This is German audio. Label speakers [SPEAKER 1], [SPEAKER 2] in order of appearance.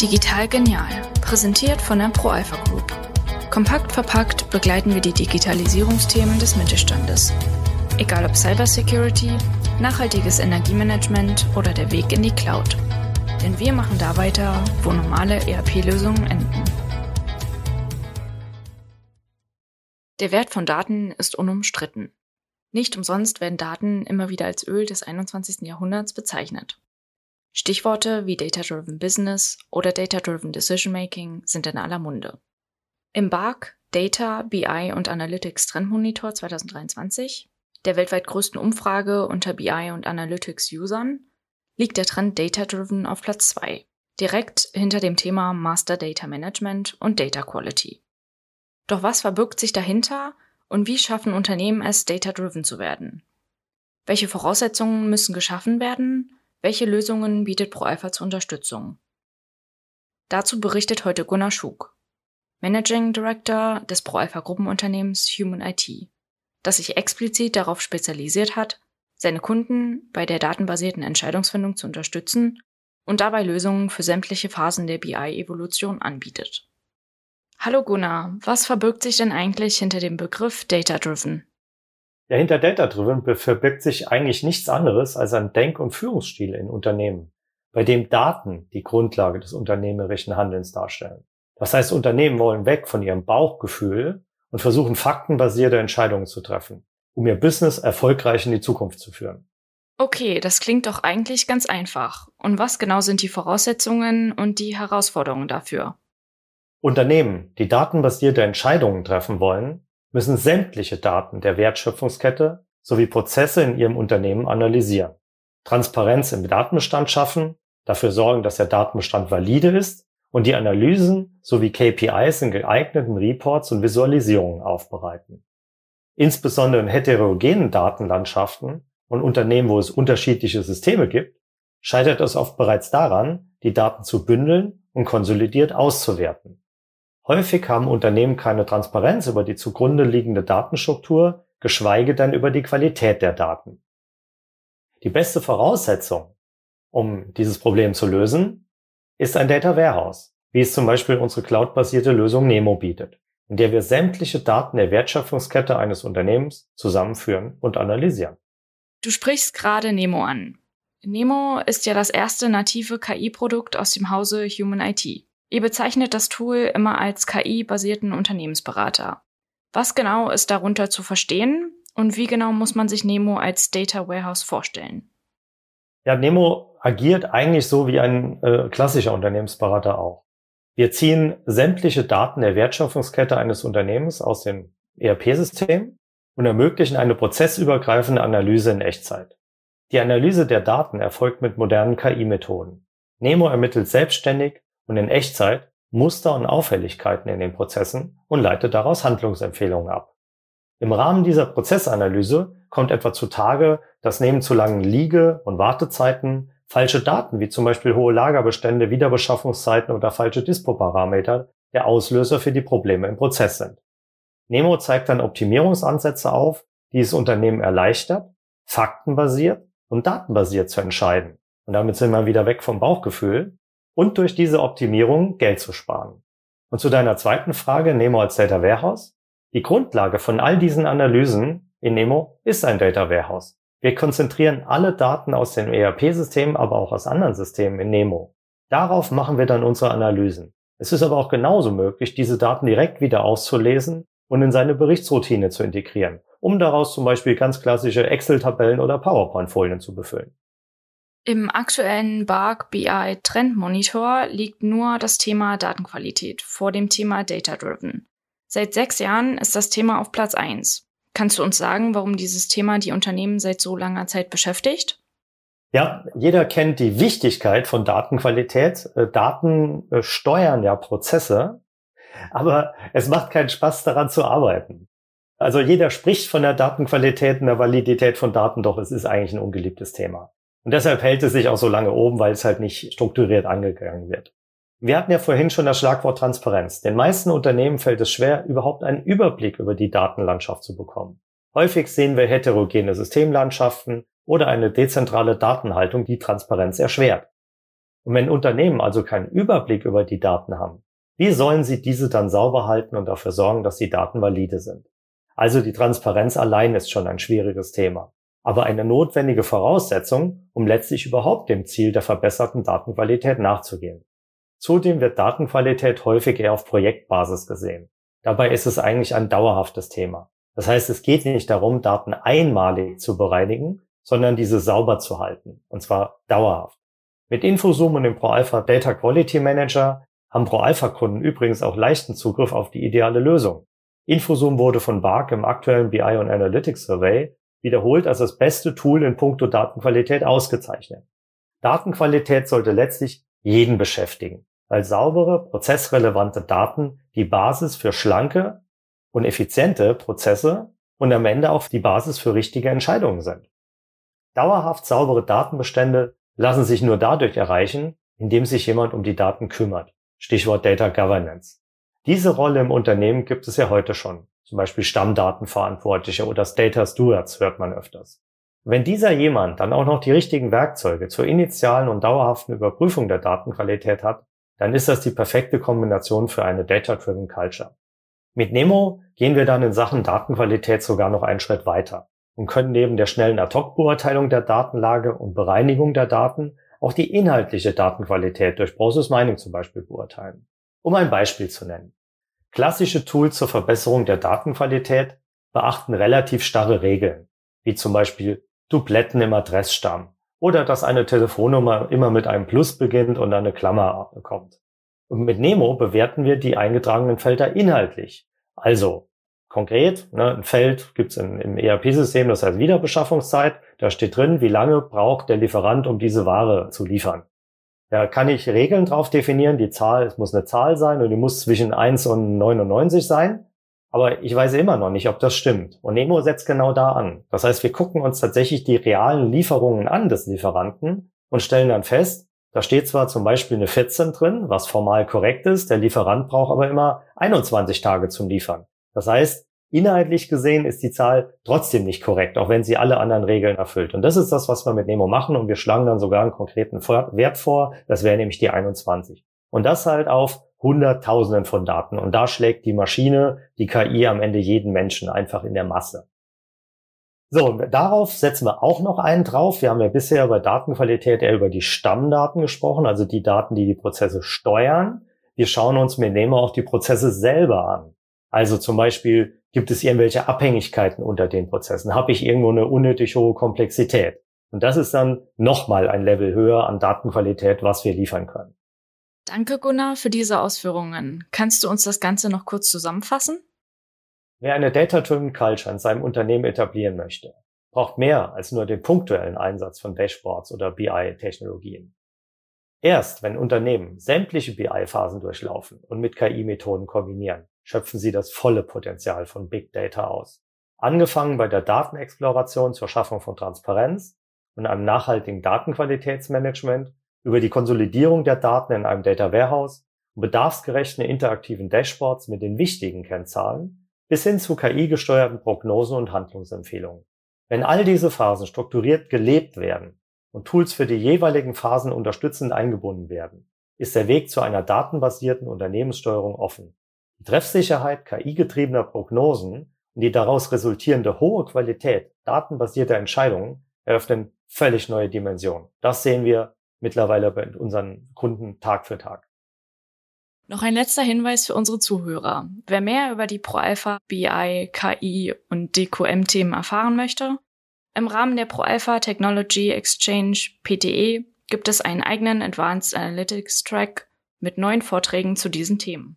[SPEAKER 1] Digital Genial, präsentiert von der ProAlpha Group. Kompakt verpackt begleiten wir die Digitalisierungsthemen des Mittelstandes. Egal ob Cybersecurity, nachhaltiges Energiemanagement oder der Weg in die Cloud. Denn wir machen da weiter, wo normale ERP-Lösungen enden. Der Wert von Daten ist unumstritten. Nicht umsonst werden Daten immer wieder als Öl des 21. Jahrhunderts bezeichnet. Stichworte wie Data-Driven Business oder Data-Driven Decision Making sind in aller Munde. Im BARC Data, BI und Analytics Trendmonitor 2023, der weltweit größten Umfrage unter BI und Analytics Usern, liegt der Trend Data-Driven auf Platz 2, direkt hinter dem Thema Master Data Management und Data Quality. Doch was verbirgt sich dahinter und wie schaffen Unternehmen es, Data-Driven zu werden? Welche Voraussetzungen müssen geschaffen werden welche Lösungen bietet ProAlpha zur Unterstützung? Dazu berichtet heute Gunnar Schug, Managing Director des ProAlpha Gruppenunternehmens Human IT, das sich explizit darauf spezialisiert hat, seine Kunden bei der datenbasierten Entscheidungsfindung zu unterstützen und dabei Lösungen für sämtliche Phasen der BI-Evolution anbietet. Hallo Gunnar, was verbirgt sich denn eigentlich hinter dem Begriff Data Driven?
[SPEAKER 2] Ja, hinter Data-Driven verbirgt sich eigentlich nichts anderes als ein Denk- und Führungsstil in Unternehmen, bei dem Daten die Grundlage des unternehmerischen Handelns darstellen. Das heißt, Unternehmen wollen weg von ihrem Bauchgefühl und versuchen faktenbasierte Entscheidungen zu treffen, um ihr Business erfolgreich in die Zukunft zu führen.
[SPEAKER 1] Okay, das klingt doch eigentlich ganz einfach. Und was genau sind die Voraussetzungen und die Herausforderungen dafür?
[SPEAKER 2] Unternehmen, die datenbasierte Entscheidungen treffen wollen, müssen sämtliche Daten der Wertschöpfungskette sowie Prozesse in ihrem Unternehmen analysieren, Transparenz im Datenbestand schaffen, dafür sorgen, dass der Datenbestand valide ist und die Analysen sowie KPIs in geeigneten Reports und Visualisierungen aufbereiten. Insbesondere in heterogenen Datenlandschaften und Unternehmen, wo es unterschiedliche Systeme gibt, scheitert es oft bereits daran, die Daten zu bündeln und konsolidiert auszuwerten. Häufig haben Unternehmen keine Transparenz über die zugrunde liegende Datenstruktur, geschweige denn über die Qualität der Daten. Die beste Voraussetzung, um dieses Problem zu lösen, ist ein Data Warehouse, wie es zum Beispiel unsere cloudbasierte Lösung Nemo bietet, in der wir sämtliche Daten der Wertschöpfungskette eines Unternehmens zusammenführen und analysieren.
[SPEAKER 1] Du sprichst gerade Nemo an. Nemo ist ja das erste native KI-Produkt aus dem Hause Human IT. Ihr bezeichnet das Tool immer als KI-basierten Unternehmensberater. Was genau ist darunter zu verstehen und wie genau muss man sich Nemo als Data Warehouse vorstellen?
[SPEAKER 2] Ja, Nemo agiert eigentlich so wie ein äh, klassischer Unternehmensberater auch. Wir ziehen sämtliche Daten der Wertschöpfungskette eines Unternehmens aus dem ERP-System und ermöglichen eine prozessübergreifende Analyse in Echtzeit. Die Analyse der Daten erfolgt mit modernen KI-Methoden. Nemo ermittelt selbstständig und in Echtzeit Muster und Auffälligkeiten in den Prozessen und leitet daraus Handlungsempfehlungen ab. Im Rahmen dieser Prozessanalyse kommt etwa zutage, dass neben zu langen Liege- und Wartezeiten falsche Daten wie zum Beispiel hohe Lagerbestände, Wiederbeschaffungszeiten oder falsche Dispo-Parameter der Auslöser für die Probleme im Prozess sind. Nemo zeigt dann Optimierungsansätze auf, die es Unternehmen erleichtert, faktenbasiert und datenbasiert zu entscheiden. Und damit sind wir wieder weg vom Bauchgefühl und durch diese Optimierung Geld zu sparen. Und zu deiner zweiten Frage, Nemo als Data Warehouse. Die Grundlage von all diesen Analysen in Nemo ist ein Data Warehouse. Wir konzentrieren alle Daten aus dem ERP-System, aber auch aus anderen Systemen in Nemo. Darauf machen wir dann unsere Analysen. Es ist aber auch genauso möglich, diese Daten direkt wieder auszulesen und in seine Berichtsroutine zu integrieren, um daraus zum Beispiel ganz klassische Excel-Tabellen oder PowerPoint-Folien zu befüllen.
[SPEAKER 1] Im aktuellen BARC BI Trend Monitor liegt nur das Thema Datenqualität vor dem Thema Data Driven. Seit sechs Jahren ist das Thema auf Platz eins. Kannst du uns sagen, warum dieses Thema die Unternehmen seit so langer Zeit beschäftigt?
[SPEAKER 2] Ja, jeder kennt die Wichtigkeit von Datenqualität. Äh, Daten äh, steuern ja Prozesse, aber es macht keinen Spaß daran zu arbeiten. Also jeder spricht von der Datenqualität und der Validität von Daten, doch es ist eigentlich ein ungeliebtes Thema. Und deshalb hält es sich auch so lange oben, weil es halt nicht strukturiert angegangen wird. Wir hatten ja vorhin schon das Schlagwort Transparenz. Den meisten Unternehmen fällt es schwer, überhaupt einen Überblick über die Datenlandschaft zu bekommen. Häufig sehen wir heterogene Systemlandschaften oder eine dezentrale Datenhaltung, die Transparenz erschwert. Und wenn Unternehmen also keinen Überblick über die Daten haben, wie sollen sie diese dann sauber halten und dafür sorgen, dass die Daten valide sind? Also die Transparenz allein ist schon ein schwieriges Thema, aber eine notwendige Voraussetzung, um letztlich überhaupt dem Ziel der verbesserten Datenqualität nachzugehen. Zudem wird Datenqualität häufig eher auf Projektbasis gesehen. Dabei ist es eigentlich ein dauerhaftes Thema. Das heißt, es geht nicht darum, Daten einmalig zu bereinigen, sondern diese sauber zu halten, und zwar dauerhaft. Mit Infozoom und dem ProAlpha Data Quality Manager haben ProAlpha-Kunden übrigens auch leichten Zugriff auf die ideale Lösung. Infozoom wurde von BARC im aktuellen BI und Analytics Survey wiederholt als das beste Tool in puncto Datenqualität ausgezeichnet. Datenqualität sollte letztlich jeden beschäftigen, weil saubere, prozessrelevante Daten die Basis für schlanke und effiziente Prozesse und am Ende auch die Basis für richtige Entscheidungen sind. Dauerhaft saubere Datenbestände lassen sich nur dadurch erreichen, indem sich jemand um die Daten kümmert. Stichwort Data Governance. Diese Rolle im Unternehmen gibt es ja heute schon. Zum Beispiel Stammdatenverantwortliche oder Data Stewards hört man öfters. Wenn dieser jemand dann auch noch die richtigen Werkzeuge zur initialen und dauerhaften Überprüfung der Datenqualität hat, dann ist das die perfekte Kombination für eine Data-Driven Culture. Mit Nemo gehen wir dann in Sachen Datenqualität sogar noch einen Schritt weiter und können neben der schnellen Ad-Hoc-Beurteilung der Datenlage und Bereinigung der Daten auch die inhaltliche Datenqualität durch Process Mining zum Beispiel beurteilen. Um ein Beispiel zu nennen. Klassische Tools zur Verbesserung der Datenqualität beachten relativ starre Regeln, wie zum Beispiel Dupletten im Adressstamm oder dass eine Telefonnummer immer mit einem Plus beginnt und eine Klammer kommt. Und mit Nemo bewerten wir die eingetragenen Felder inhaltlich. Also konkret, ne, ein Feld gibt's im ERP-System, das heißt Wiederbeschaffungszeit. Da steht drin, wie lange braucht der Lieferant, um diese Ware zu liefern. Da kann ich Regeln drauf definieren. Die Zahl, es muss eine Zahl sein und die muss zwischen 1 und 99 sein. Aber ich weiß immer noch nicht, ob das stimmt. Und Nemo setzt genau da an. Das heißt, wir gucken uns tatsächlich die realen Lieferungen an des Lieferanten und stellen dann fest, da steht zwar zum Beispiel eine 14 drin, was formal korrekt ist, der Lieferant braucht aber immer 21 Tage zum Liefern. Das heißt, inhaltlich gesehen ist die Zahl trotzdem nicht korrekt, auch wenn sie alle anderen Regeln erfüllt. Und das ist das, was wir mit Nemo machen und wir schlagen dann sogar einen konkreten Wert vor, das wäre nämlich die 21. Und das halt auf Hunderttausenden von Daten. Und da schlägt die Maschine, die KI am Ende jeden Menschen einfach in der Masse. So, darauf setzen wir auch noch einen drauf. Wir haben ja bisher bei Datenqualität eher über die Stammdaten gesprochen, also die Daten, die die Prozesse steuern. Wir schauen uns mit Nemo auch die Prozesse selber an. Also zum Beispiel, gibt es irgendwelche Abhängigkeiten unter den Prozessen? Habe ich irgendwo eine unnötig hohe Komplexität? Und das ist dann nochmal ein Level höher an Datenqualität, was wir liefern können.
[SPEAKER 1] Danke, Gunnar, für diese Ausführungen. Kannst du uns das Ganze noch kurz zusammenfassen?
[SPEAKER 2] Wer eine Data-Driven Culture in seinem Unternehmen etablieren möchte, braucht mehr als nur den punktuellen Einsatz von Dashboards oder BI-Technologien. Erst wenn Unternehmen sämtliche BI-Phasen durchlaufen und mit KI-Methoden kombinieren, schöpfen sie das volle Potenzial von Big Data aus. Angefangen bei der Datenexploration zur Schaffung von Transparenz und einem nachhaltigen Datenqualitätsmanagement über die Konsolidierung der Daten in einem Data Warehouse und bedarfsgerechten interaktiven Dashboards mit den wichtigen Kennzahlen bis hin zu KI-gesteuerten Prognosen und Handlungsempfehlungen. Wenn all diese Phasen strukturiert gelebt werden und Tools für die jeweiligen Phasen unterstützend eingebunden werden, ist der Weg zu einer datenbasierten Unternehmenssteuerung offen. Die Treffsicherheit KI-getriebener Prognosen und die daraus resultierende hohe Qualität datenbasierter Entscheidungen eröffnen völlig neue Dimensionen. Das sehen wir mittlerweile bei unseren Kunden Tag für Tag.
[SPEAKER 1] Noch ein letzter Hinweis für unsere Zuhörer. Wer mehr über die ProAlpha, BI, KI und DQM-Themen erfahren möchte, im Rahmen der ProAlpha Technology Exchange PTE gibt es einen eigenen Advanced Analytics Track mit neun Vorträgen zu diesen Themen.